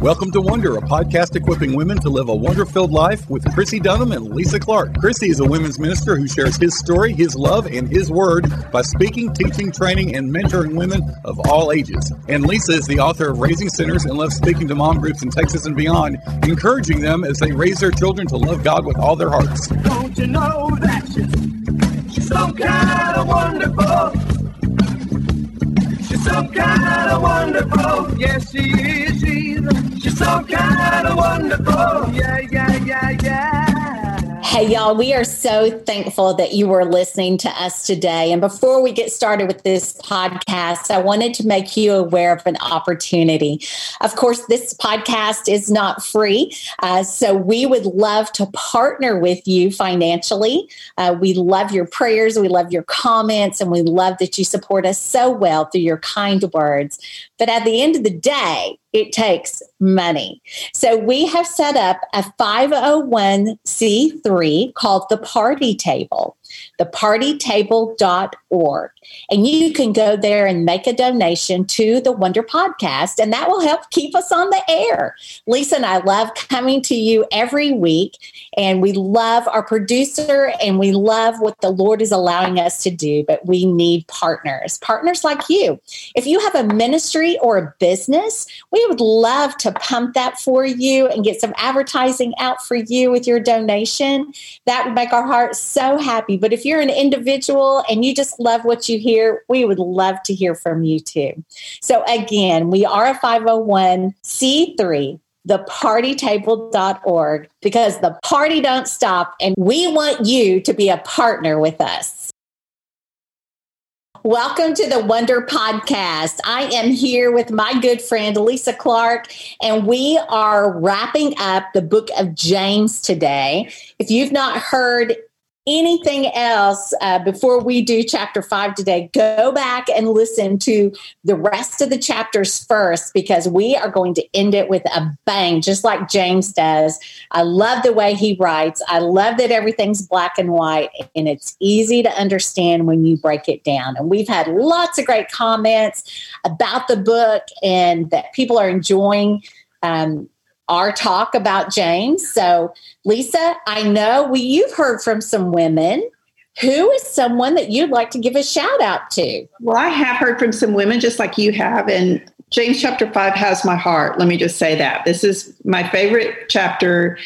Welcome to Wonder, a podcast equipping women to live a wonder filled life with Chrissy Dunham and Lisa Clark. Chrissy is a women's minister who shares his story, his love, and his word by speaking, teaching, training, and mentoring women of all ages. And Lisa is the author of Raising Sinners and loves speaking to mom groups in Texas and beyond, encouraging them as they raise their children to love God with all their hearts. Don't you know that she's, she's some kind of wonderful? She's some kind of wonderful. Yes, she is. She's, she's some kind of wonderful. Yeah, yeah, yeah, yeah. Hey, y'all, we are so thankful that you were listening to us today. And before we get started with this podcast, I wanted to make you aware of an opportunity. Of course, this podcast is not free. Uh, so we would love to partner with you financially. Uh, we love your prayers, we love your comments, and we love that you support us so well through your kind words. But at the end of the day, it takes money. So we have set up a 501c3 called the Party Table thepartytable.org. And you can go there and make a donation to the Wonder Podcast, and that will help keep us on the air. Lisa and I love coming to you every week, and we love our producer and we love what the Lord is allowing us to do, but we need partners, partners like you. If you have a ministry or a business, we would love to pump that for you and get some advertising out for you with your donation. That would make our hearts so happy. But if you're an individual and you just love what you hear, we would love to hear from you too. So again, we are a 501c3 thepartytable.org because the party don't stop and we want you to be a partner with us. Welcome to the Wonder Podcast. I am here with my good friend Lisa Clark, and we are wrapping up the book of James today. If you've not heard anything else uh, before we do chapter five today, go back and listen to the rest of the chapters first because we are going to end it with a bang, just like James does. I love the way he writes. I love that everything's black and white and it's easy to understand when you break it down. And we've had lots of great comments about the book and that people are enjoying. Um, our talk about James. So, Lisa, I know we you've heard from some women. Who is someone that you'd like to give a shout out to? Well, I have heard from some women just like you have, and James chapter 5 has my heart. Let me just say that. This is my favorite chapter.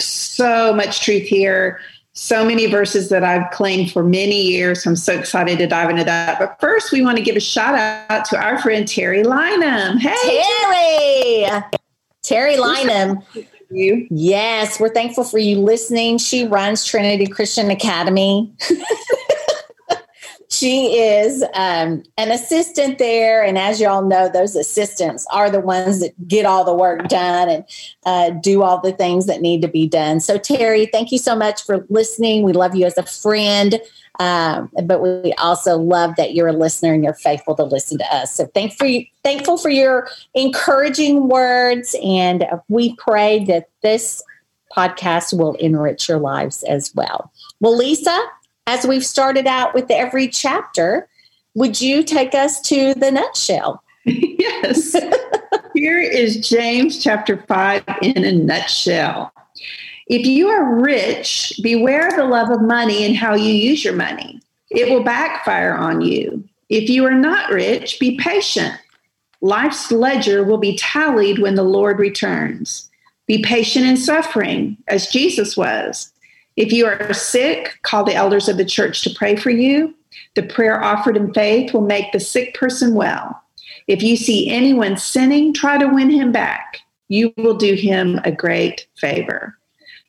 So much truth here. So many verses that I've claimed for many years. I'm so excited to dive into that. But first, we want to give a shout out to our friend Terry Lynham. Hey, Terry. Terry Lynham. You. Yes, we're thankful for you listening. She runs Trinity Christian Academy. she is um, an assistant there. And as y'all know, those assistants are the ones that get all the work done and uh, do all the things that need to be done. So, Terry, thank you so much for listening. We love you as a friend. Um, but we also love that you're a listener and you're faithful to listen to us. So thank for you, thankful for your encouraging words, and we pray that this podcast will enrich your lives as well. Well, Lisa, as we've started out with every chapter, would you take us to the nutshell? yes. Here is James chapter 5 in a nutshell. If you are rich, beware of the love of money and how you use your money. It will backfire on you. If you are not rich, be patient. Life's ledger will be tallied when the Lord returns. Be patient in suffering, as Jesus was. If you are sick, call the elders of the church to pray for you. The prayer offered in faith will make the sick person well. If you see anyone sinning, try to win him back. You will do him a great favor.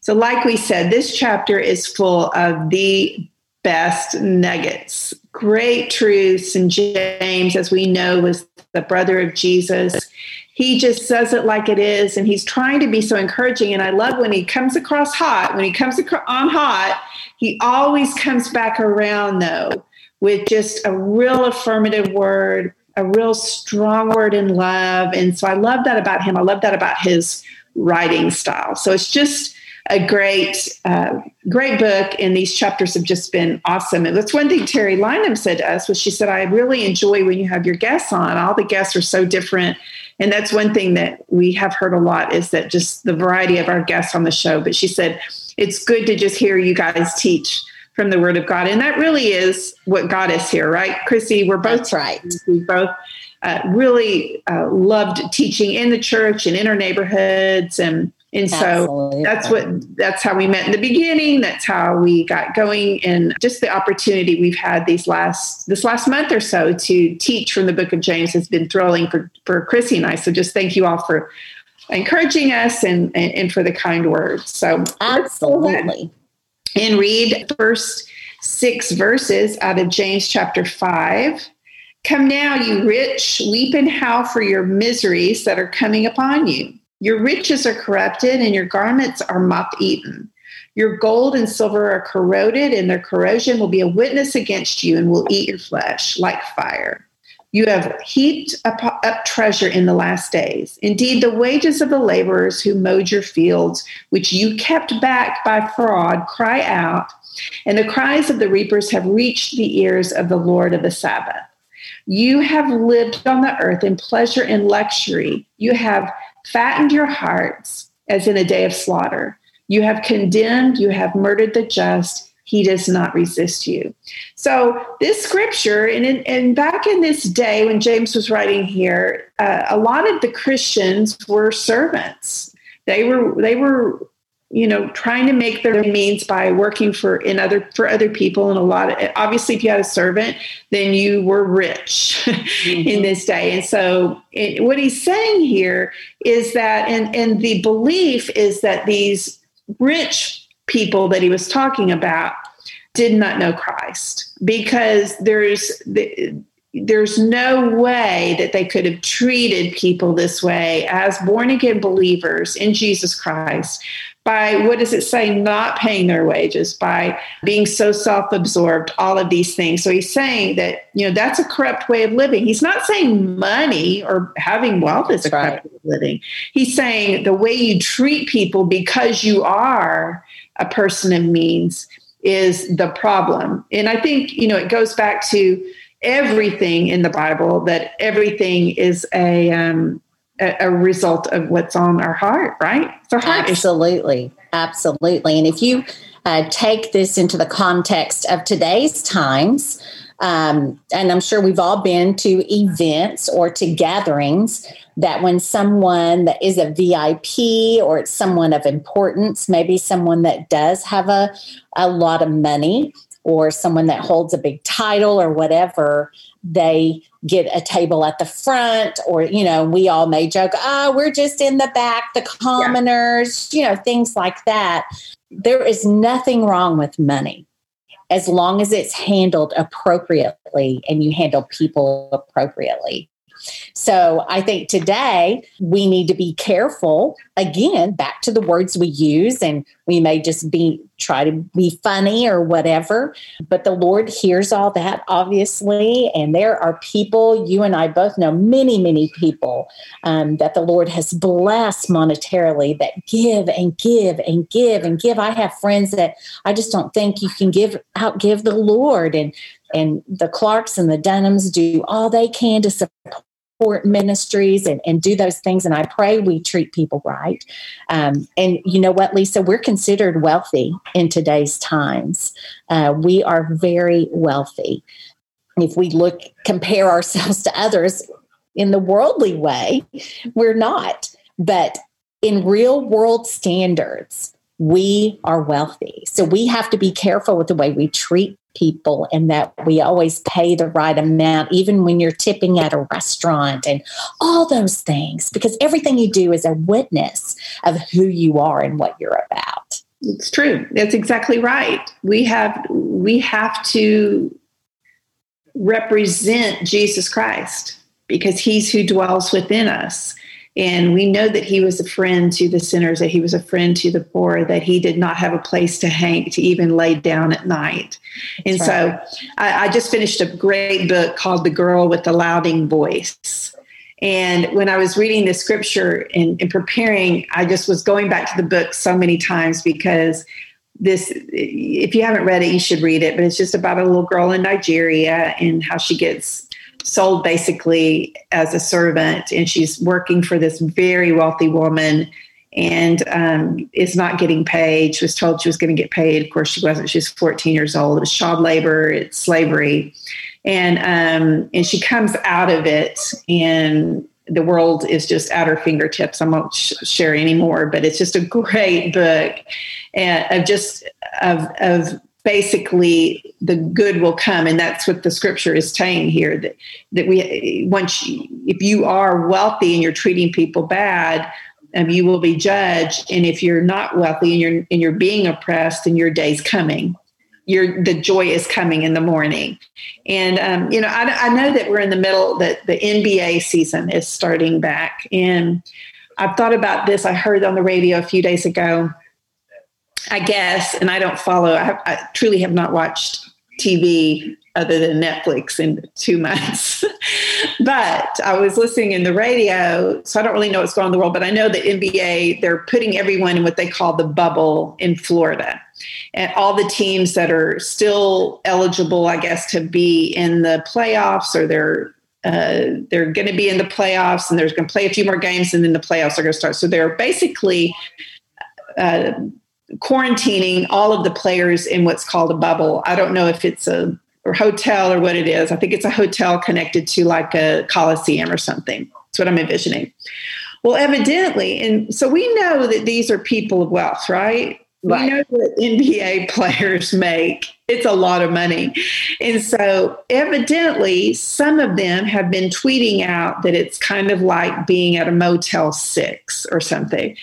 So, like we said, this chapter is full of the best nuggets, great truths. And James, as we know, was the brother of Jesus. He just says it like it is, and he's trying to be so encouraging. And I love when he comes across hot, when he comes on hot, he always comes back around, though, with just a real affirmative word, a real strong word in love. And so I love that about him. I love that about his writing style. So it's just a great, uh, great book, and these chapters have just been awesome. And that's one thing Terry Lynham said to us was she said, "I really enjoy when you have your guests on. All the guests are so different." And that's one thing that we have heard a lot is that just the variety of our guests on the show. But she said, it's good to just hear you guys teach from the word of God. And that really is what got us here, right? Chrissy, we're both That's right. We both uh, really uh, loved teaching in the church and in our neighborhoods and and so that's what that's how we met in the beginning that's how we got going and just the opportunity we've had these last this last month or so to teach from the book of james has been thrilling for for chrissy and i so just thank you all for encouraging us and and, and for the kind words so let's go ahead Absolutely. and read the first six verses out of James chapter 5. Come now, you rich, weep and howl for your miseries that are coming upon you. Your riches are corrupted, and your garments are moth eaten. Your gold and silver are corroded, and their corrosion will be a witness against you and will eat your flesh like fire. You have heaped up, up treasure in the last days. Indeed, the wages of the laborers who mowed your fields, which you kept back by fraud, cry out, and the cries of the reapers have reached the ears of the Lord of the Sabaoth. You have lived on the earth in pleasure and luxury. You have fattened your hearts as in a day of slaughter. You have condemned, you have murdered the just. He does not resist you. So, this scripture, and, in, and back in this day when James was writing here, uh, a lot of the Christians were servants. They were they were you know trying to make their means by working for in other for other people and a lot of obviously if you had a servant then you were rich in mm-hmm. this day. And so it, what he's saying here is that and and the belief is that these rich people that he was talking about did not know Christ because there's the, there's no way that they could have treated people this way as born again believers in Jesus Christ by what does it say not paying their wages by being so self-absorbed all of these things. So he's saying that you know that's a corrupt way of living. He's not saying money or having wealth is a That's corrupt way of living. He's saying the way you treat people because you are a person of means is the problem. And i think you know it goes back to everything in the bible that everything is a um, a, a result of what's on our heart right it's our heart. Absolutely. Absolutely. And if you uh, take this into the context of today's times, um, and I'm sure we've all been to events or to gatherings that when someone that is a VIP or it's someone of importance, maybe someone that does have a, a lot of money or someone that holds a big title or whatever, they get a table at the front or you know we all may joke oh we're just in the back the commoners you know things like that. There is nothing wrong with money as long as it's handled appropriately and you handle people appropriately so I think today we need to be careful. Again, back to the words we use, and we may just be try to be funny or whatever. But the Lord hears all that, obviously. And there are people, you and I both know many, many people um, that the Lord has blessed monetarily that give and give and give and give. I have friends that I just don't think you can give out give the Lord. And and the Clarks and the Dunhams do all they can to support support ministries and, and do those things. And I pray we treat people right. Um, and you know what, Lisa, we're considered wealthy in today's times. Uh, we are very wealthy. If we look, compare ourselves to others in the worldly way, we're not. But in real world standards, we are wealthy. So we have to be careful with the way we treat people and that we always pay the right amount, even when you're tipping at a restaurant and all those things, because everything you do is a witness of who you are and what you're about. It's true. That's exactly right. We have we have to represent Jesus Christ because he's who dwells within us. And we know that he was a friend to the sinners, that he was a friend to the poor, that he did not have a place to hang, to even lay down at night. And That's so I, I just finished a great book called The Girl with the Louding Voice. And when I was reading the scripture and, and preparing, I just was going back to the book so many times because this if you haven't read it you should read it but it's just about a little girl in nigeria and how she gets sold basically as a servant, and she's working for this very wealthy woman and um, is not getting paid. She was told she was going to get paid. Of course, she wasn't. She was 14 years old. It was child labor. It's slavery, and um, and she comes out of it, and the world is just at her fingertips. I won't sh- share anymore, but it's just a great book and of just of of basically the good will come and that's what the scripture is saying here that that we once you, if you are wealthy and you're treating people bad um, you will be judged and if you're not wealthy and you're and you're being oppressed and your day's coming. Your the joy is coming in the morning. And um, you know I, I know that we're in the middle that the nba season is starting back and i've thought about this. I heard on the radio a few days ago I guess, and I don't follow. I, I truly have not watched TV other than Netflix in two months. but I was listening in the radio, so I don't really know what's going on in the world. But I know the NBA they're putting everyone in what they call the bubble in Florida, and all the teams that are still eligible, I guess, to be in the playoffs or they're uh, they're going to be in the playoffs and they're going to play a few more games and then the playoffs are going to start. So they're basically uh, quarantining all of the players in what's called a bubble. I don't know if it's a or hotel or what it is. I think it's a hotel connected to like a coliseum or something. That's what I'm envisioning. Well, evidently, and so we know that these are people of wealth, right? Right. We know that NBA players make. It's a lot of money. And so, evidently, some of them have been tweeting out that it's kind of like being at a Motel 6 or something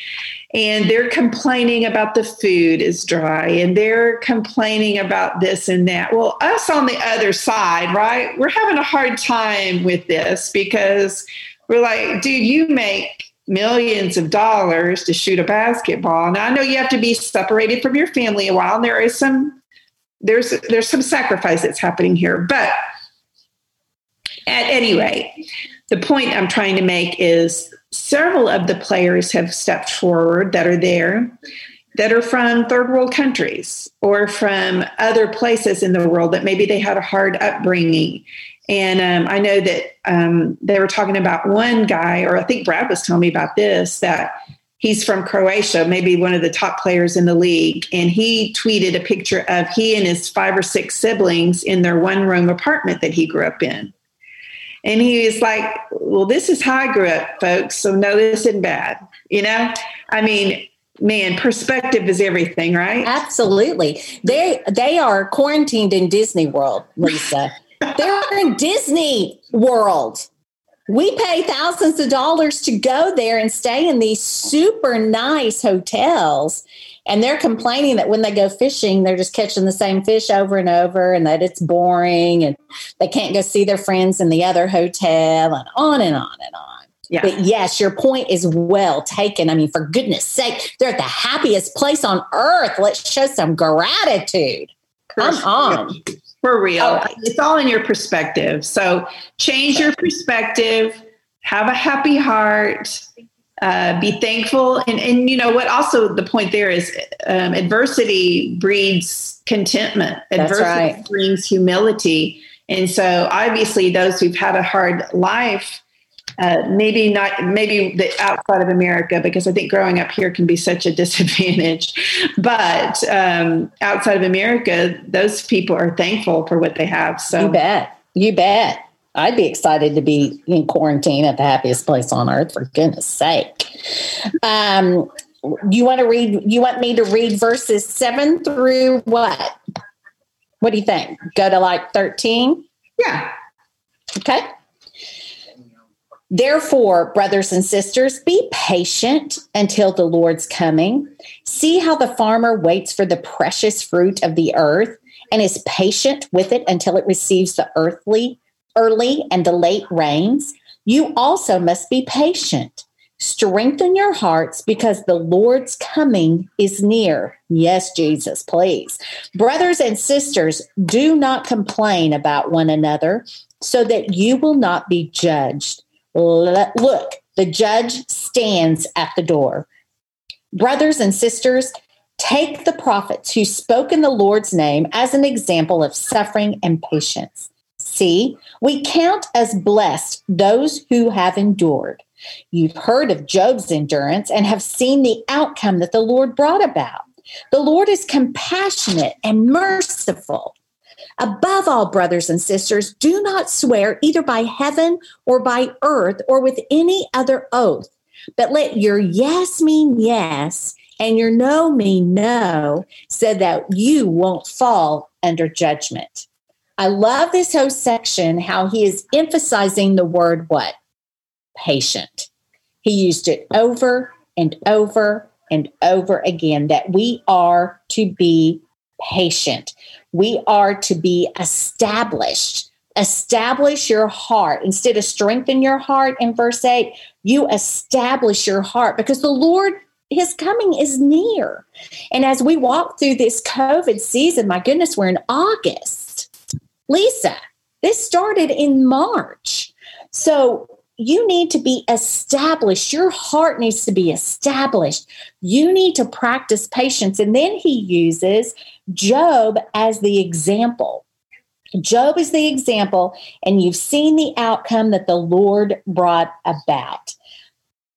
and they're complaining about the food is dry and they're complaining about this and that. Well, us on the other side, right? We're having a hard time with this because we're like, dude, you make millions of dollars to shoot a basketball. Now I know you have to be separated from your family a while. And there is some there's there's some sacrifice that's happening here. But at any rate, the point I'm trying to make is several of the players have stepped forward that are there that are from third world countries or from other places in the world that maybe they had a hard upbringing. And um, I know that um, they were talking about one guy, or I think Brad was telling me about this, that he's from Croatia, maybe one of the top players in the league. And he tweeted a picture of he and his five or six siblings in their one room apartment that he grew up in. And he was like, Well, this is how I grew up, folks. So no, this isn't bad. You know? I mean, man, perspective is everything, right? Absolutely. They they are quarantined in Disney World, Lisa. They're in Disney World. We pay thousands of dollars to go there and stay in these super nice hotels and they're complaining that when they go fishing they're just catching the same fish over and over and that it's boring and they can't go see their friends in the other hotel and on and on and on yeah. But yes, your point is well taken. I mean, for goodness sake, they're at the happiest place on earth. Let's show some gratitude. Come on. For real. Oh. It's all in your perspective. So change your perspective, have a happy heart, uh, be thankful. And and you know what? Also the point there is um, adversity breeds contentment. That's adversity right. brings humility. And so obviously those who've had a hard life uh, maybe not maybe the outside of america because i think growing up here can be such a disadvantage. But um, outside of america those people are thankful for what they have. So you bet. You bet I'd be excited to be in quarantine at the happiest place on earth, for goodness sake. Um, you want to read, you want me to read verses seven through what? What do you think? Go to like 13? Yeah. Okay. Therefore, brothers and sisters, be patient until the Lord's coming. See how the farmer waits for the precious fruit of the earth and is patient with it until it receives the earthly early and the late rains, you also must be patient. Strengthen your hearts because the Lord's coming is near. Yes, Jesus, please. Brothers and sisters, do not complain about one another so that you will not be judged. Look, the judge stands at the door. Brothers and sisters, take the prophets who spoke in the Lord's name as an example of suffering and patience See, we count as blessed those who have endured. You've heard of Job's endurance and have seen the outcome that the Lord brought about. The Lord is compassionate and merciful. Above all, brothers and sisters, do not swear either by heaven or by earth or with any other oath, but let your yes mean yes and your no mean no, so that you won't fall under judgment. I love this whole section, how he is emphasizing the word what? Patient. He used it over and over and over again that we are to be patient. We are to be established. Establish your heart. Instead of strengthen your heart in verse 8, you establish your heart because the Lord his coming is near. And as we walk through this COVID season, my goodness, we're in August. Lisa, this started in March. So you need to be established. Your heart needs to be established. You need to practice patience. And then he uses Job as the example. Job is the example, and you've seen the outcome that the Lord brought about.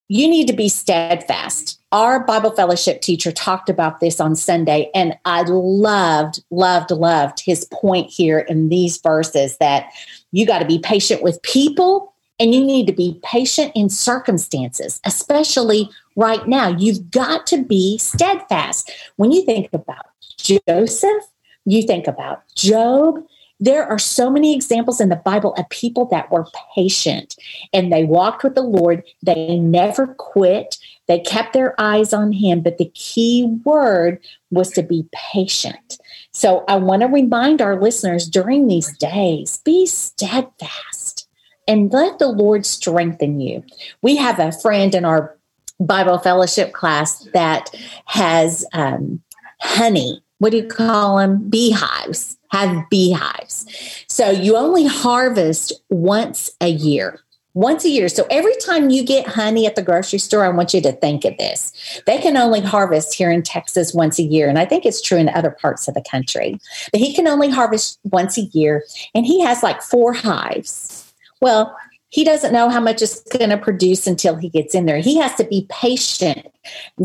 You need to be steadfast. Our Bible fellowship teacher talked about this on Sunday, and I loved, loved, loved his point here in these verses that you got to be patient with people and you need to be patient in circumstances, especially right now. You've got to be steadfast. When you think about Joseph, you think about Job. There are so many examples in the Bible of people that were patient and they walked with the Lord. They never quit. They kept their eyes on Him. But the key word was to be patient. So I want to remind our listeners during these days be steadfast and let the Lord strengthen you. We have a friend in our Bible fellowship class that has um, honey. What do you call them? Beehives. Have beehives. So you only harvest once a year. Once a year. So every time you get honey at the grocery store, I want you to think of this. They can only harvest here in Texas once a year. And I think it's true in other parts of the country. But he can only harvest once a year. And he has like four hives well, he doesn't know how much it's going to produce until he gets in there. He has to be patient,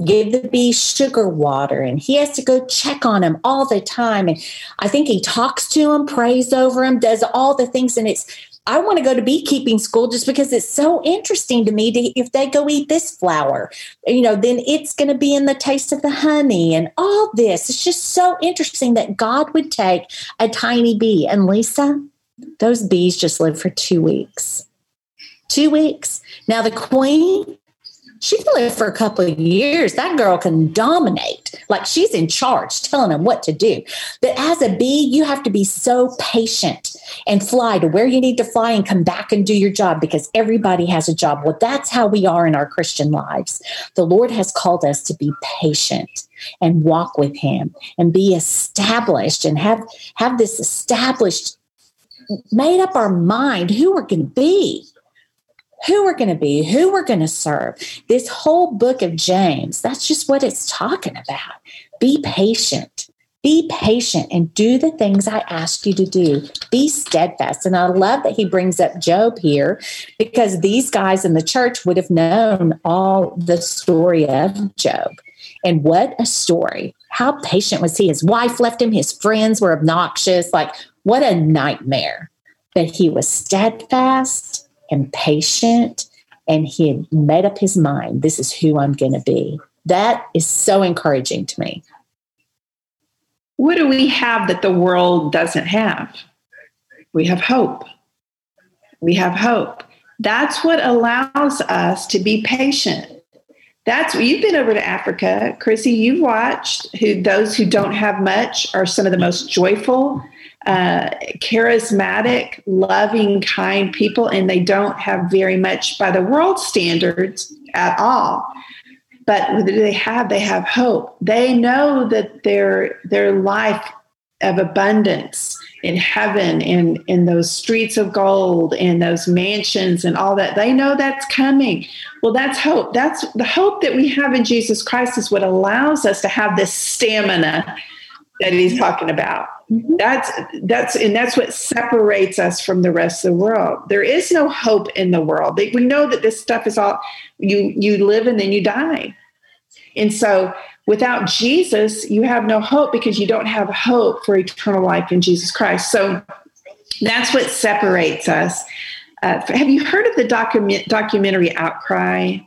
give the bee sugar water, and he has to go check on him all the time. And I think he talks to him, prays over him, does all the things. And it's, I want to go to beekeeping school just because it's so interesting to me to, if they go eat this flower, you know, then it's going to be in the taste of the honey and all this. It's just so interesting that God would take a tiny bee. And Lisa, those bees just live for two weeks. Two weeks. Now, the queen, she can live for a couple of years. That girl can dominate. Like she's in charge, telling them what to do. But as a bee, you have to be so patient and fly to where you need to fly and come back and do your job because everybody has a job. Well, that's how we are in our Christian lives. The Lord has called us to be patient and walk with him and be established and have have this established made up our mind who we're going to be, who we're going to be, who we're going to serve. This whole book of James, that's just what it's talking about. Be patient. Be patient and do the things I ask you to do. Be steadfast. And I love that he brings up Job here because these guys in the church would have known all the story of Job. And what a story. How patient was he? His wife left him, his friends were obnoxious. Like, what a nightmare. But he was steadfast and patient, and he had made up his mind this is who I'm going to be. That is so encouraging to me. What do we have that the world doesn't have? We have hope. We have hope. That's what allows us to be patient. That's you've been over to Africa, Chrissy. You've watched who those who don't have much are some of the most joyful uh, charismatic, loving, kind people, and they don't have very much by the world standards at all. But they have? They have hope. They know that their their life of abundance in heaven in in those streets of gold and those mansions and all that they know that's coming well that's hope that's the hope that we have in jesus christ is what allows us to have this stamina that he's talking about Mm-hmm. That's that's and that's what separates us from the rest of the world. There is no hope in the world. We know that this stuff is all you you live and then you die. And so without Jesus, you have no hope because you don't have hope for eternal life in Jesus Christ. So that's what separates us. Uh, have you heard of the document documentary Outcry?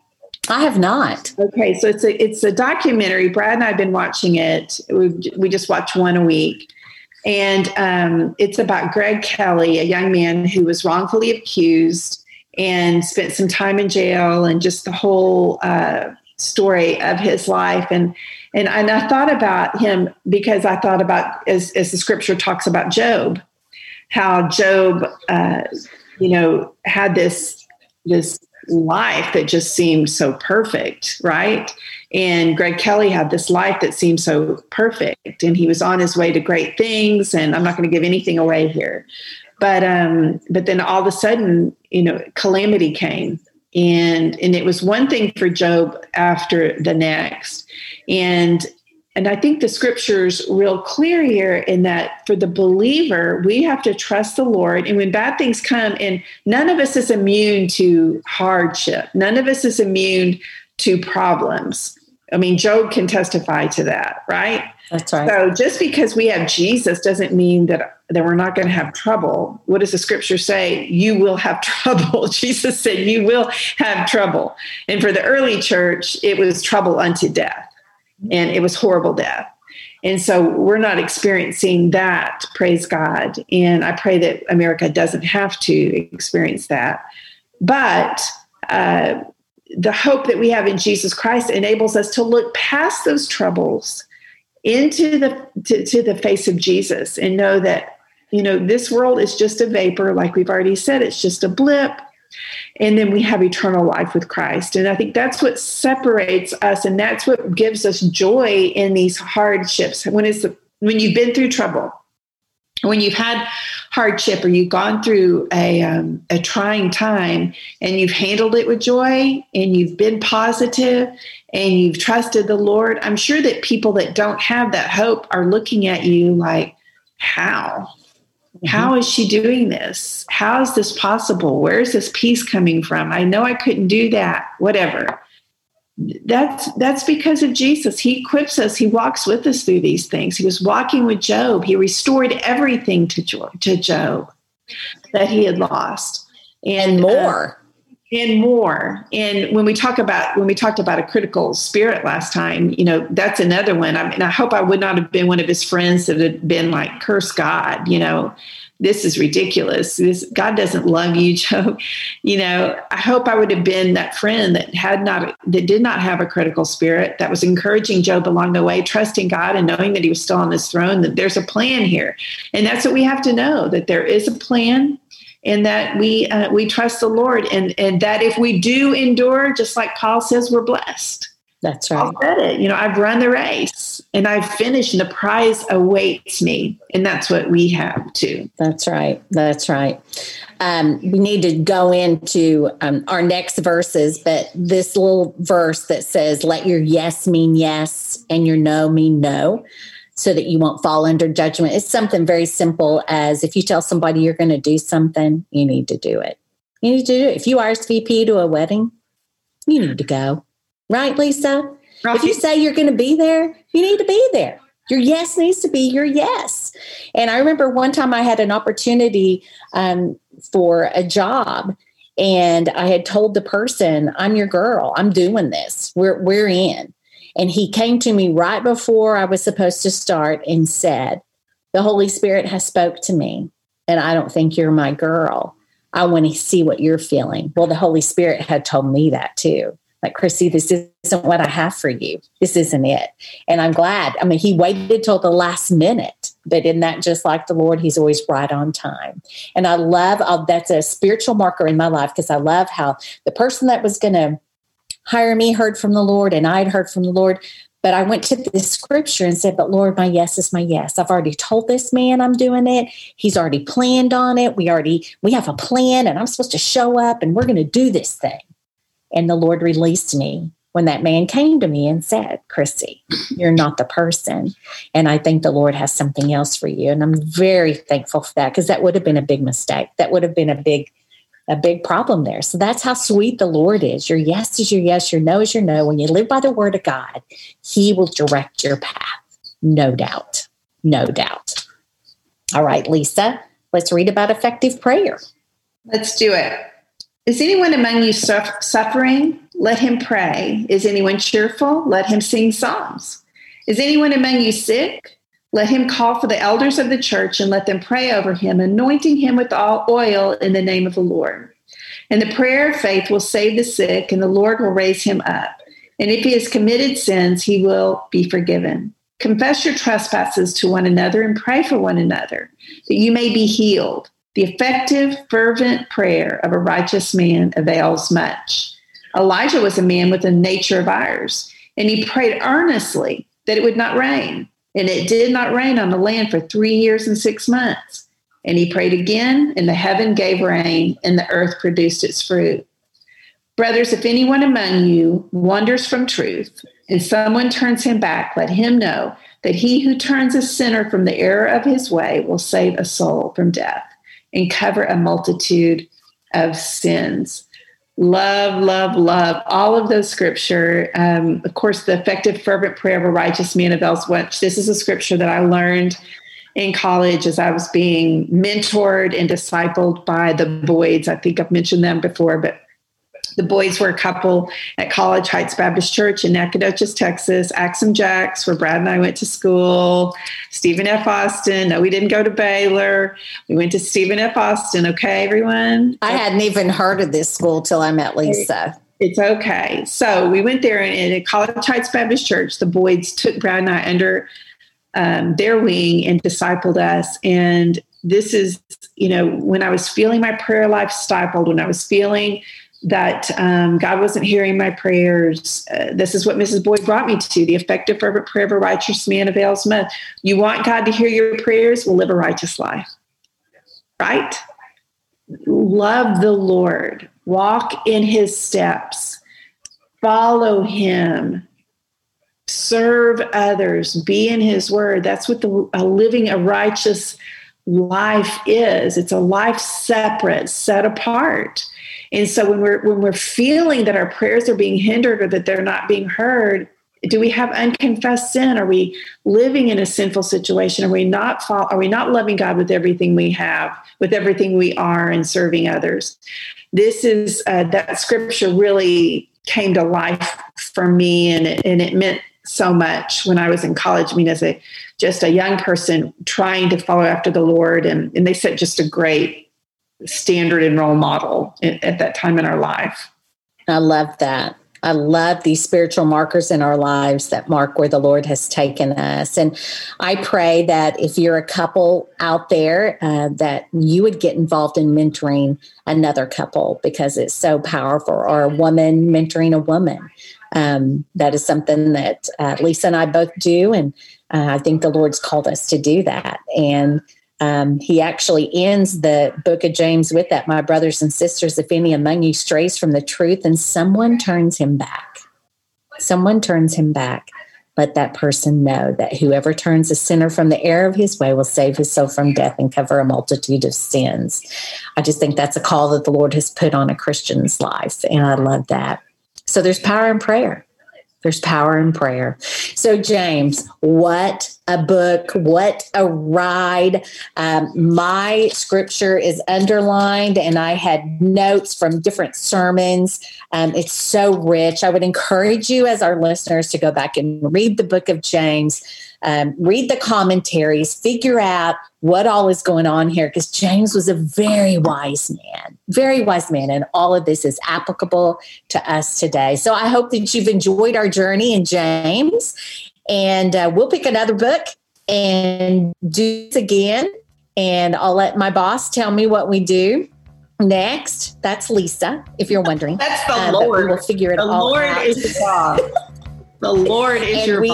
I have not. Okay, so it's a it's a documentary. Brad and I have been watching it. We we just watch one a week, and um, it's about Greg Kelly, a young man who was wrongfully accused and spent some time in jail, and just the whole uh, story of his life. And and and I thought about him because I thought about as as the scripture talks about Job, how Job, uh, you know, had this this life that just seemed so perfect, right? And Greg Kelly had this life that seemed so perfect, and he was on his way to great things. And I'm not going to give anything away here, but um, but then all of a sudden, you know, calamity came, and and it was one thing for Job after the next, and and I think the scripture's real clear here in that for the believer, we have to trust the Lord. And when bad things come, and none of us is immune to hardship, none of us is immune to problems. I mean, Job can testify to that, right? That's right. So just because we have Jesus doesn't mean that, that we're not going to have trouble. What does the scripture say? You will have trouble. Jesus said, You will have trouble. And for the early church, it was trouble unto death and it was horrible death. And so we're not experiencing that, praise God. And I pray that America doesn't have to experience that. But uh, the hope that we have in Jesus Christ enables us to look past those troubles into the to, to the face of Jesus and know that you know this world is just a vapor like we've already said it's just a blip and then we have eternal life with Christ. And I think that's what separates us, and that's what gives us joy in these hardships. When it's when you've been through trouble, when you've had hardship, or you've gone through a um, a trying time, and you've handled it with joy, and you've been positive, and you've trusted the Lord. I'm sure that people that don't have that hope are looking at you like, "How?" Mm-hmm. How is she doing this? How is this possible? Where is this peace coming from? I know I couldn't do that. Whatever. That's that's because of Jesus. He equips us. He walks with us through these things. He was walking with Job. He restored everything to Job, to Job that he had lost, and, and uh, more. Uh, and more. And when we talk about when we talked about a critical spirit last time you know that's another one. I mean i hope i would not have been one of his friends that had been like curse god you know. This is ridiculous. This god doesn't love you joe you know i hope i would have been that friend that had not that did not have a critical spirit that was encouraging job along the way trusting god and knowing that he was still on his throne that there's a plan here. And that's what we have to know that there is a plan and that we uh, we trust the Lord, and and that if we do endure, just like Paul says, we're blessed. That's right. I said it. You know, I've run the race and I've finished, and the prize awaits me, and that's what we have too. That's right. That's right. Um, we need to go into um, our next verses, but this little verse that says, "Let your yes mean yes, and your no mean no." So that you won't fall under judgment. It's something very simple as if you tell somebody you're going to do something, you need to do it. You need to do it. If you RSVP to a wedding, you need to go. Right, Lisa? Right. If you say you're going to be there, you need to be there. Your yes needs to be your yes. And I remember one time I had an opportunity um, for a job, and I had told the person, "I'm your girl. I'm doing this. We're we're in." And he came to me right before I was supposed to start and said, The Holy Spirit has spoke to me, and I don't think you're my girl. I want to see what you're feeling. Well, the Holy Spirit had told me that too. Like, Chrissy, this isn't what I have for you. This isn't it. And I'm glad. I mean, he waited till the last minute, but in that, just like the Lord, he's always right on time. And I love uh, that's a spiritual marker in my life because I love how the person that was going to hire me heard from the Lord and I'd heard from the Lord. But I went to the scripture and said, But Lord, my yes is my yes. I've already told this man I'm doing it. He's already planned on it. We already, we have a plan and I'm supposed to show up and we're going to do this thing. And the Lord released me when that man came to me and said, Chrissy, you're not the person. And I think the Lord has something else for you. And I'm very thankful for that because that would have been a big mistake. That would have been a big, a big problem there. So that's how sweet the Lord is. Your yes is your yes, your no is your no. When you live by the word of God, He will direct your path. No doubt. No doubt. All right, Lisa, let's read about effective prayer. Let's do it. Is anyone among you suffering? Let him pray. Is anyone cheerful? Let him sing psalms. Is anyone among you sick? Let him call for the elders of the church and let them pray over him, anointing him with all oil in the name of the Lord. And the prayer of faith will save the sick, and the Lord will raise him up. And if he has committed sins, he will be forgiven. Confess your trespasses to one another and pray for one another that you may be healed. The effective, fervent prayer of a righteous man avails much. Elijah was a man with a nature of ours, and he prayed earnestly that it would not rain. And it did not rain on the land for three years and six months. And he prayed again, and the heaven gave rain, and the earth produced its fruit. Brothers, if anyone among you wanders from truth, and someone turns him back, let him know that he who turns a sinner from the error of his way will save a soul from death and cover a multitude of sins. Love, love, love all of those scripture. Um, of course, the effective, fervent prayer of a righteous man avails much. This is a scripture that I learned in college as I was being mentored and discipled by the Boyds. I think I've mentioned them before, but the Boyds were a couple at College Heights Baptist Church in Nacogdoches, Texas. Axe 'em Jacks, where Brad and I went to school. Stephen F. Austin. No, we didn't go to Baylor. We went to Stephen F. Austin. Okay, everyone. I hadn't even heard of this school till I met Lisa. It's okay. So we went there, and at College Heights Baptist Church, the Boyds took Brad and I under um, their wing and discipled us. And this is, you know, when I was feeling my prayer life stifled, when I was feeling that um, God wasn't hearing my prayers. Uh, this is what Mrs. Boyd brought me to. The effective, fervent prayer of a righteous man avails much. You want God to hear your prayers? Well, live a righteous life. Right? Love the Lord. Walk in his steps. Follow him. Serve others. Be in his word. That's what the living a righteous life is. It's a life separate, set apart and so when we're when we're feeling that our prayers are being hindered or that they're not being heard, do we have unconfessed sin? Are we living in a sinful situation? Are we not fall, are we not loving God with everything we have, with everything we are, and serving others? This is uh, that scripture really came to life for me, and it, and it meant so much when I was in college. I mean, as a just a young person trying to follow after the Lord, and and they set just a great standard and role model at, at that time in our life. I love that. I love these spiritual markers in our lives that mark where the Lord has taken us. And I pray that if you're a couple out there, uh, that you would get involved in mentoring another couple because it's so powerful, or a woman mentoring a woman. Um, that is something that uh, Lisa and I both do. And uh, I think the Lord's called us to do that. And um, he actually ends the book of James with that, my brothers and sisters, if any among you strays from the truth and someone turns him back, someone turns him back, let that person know that whoever turns a sinner from the error of his way will save his soul from death and cover a multitude of sins. I just think that's a call that the Lord has put on a Christian's life. And I love that. So there's power in prayer. There's power in prayer. So, James, what a book, what a ride. Um, my scripture is underlined, and I had notes from different sermons. Um, it's so rich. I would encourage you, as our listeners, to go back and read the book of James um, read the commentaries, figure out what all is going on here, because James was a very wise man, very wise man, and all of this is applicable to us today. So I hope that you've enjoyed our journey in James, and uh, we'll pick another book and do this again. And I'll let my boss tell me what we do next. That's Lisa, if you're wondering. That's the uh, Lord. We'll figure it the all Lord out. The Lord is the boss. The Lord is and your we,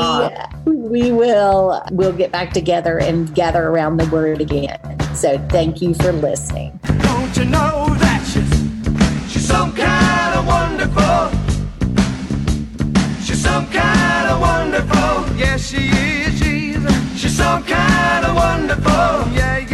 We will we'll get back together and gather around the word again. So thank you for listening. Don't you know that she's, she's some kind of wonderful? She's some kind of wonderful. Yes, she is. She's, she's some kind of wonderful. Yeah. yeah.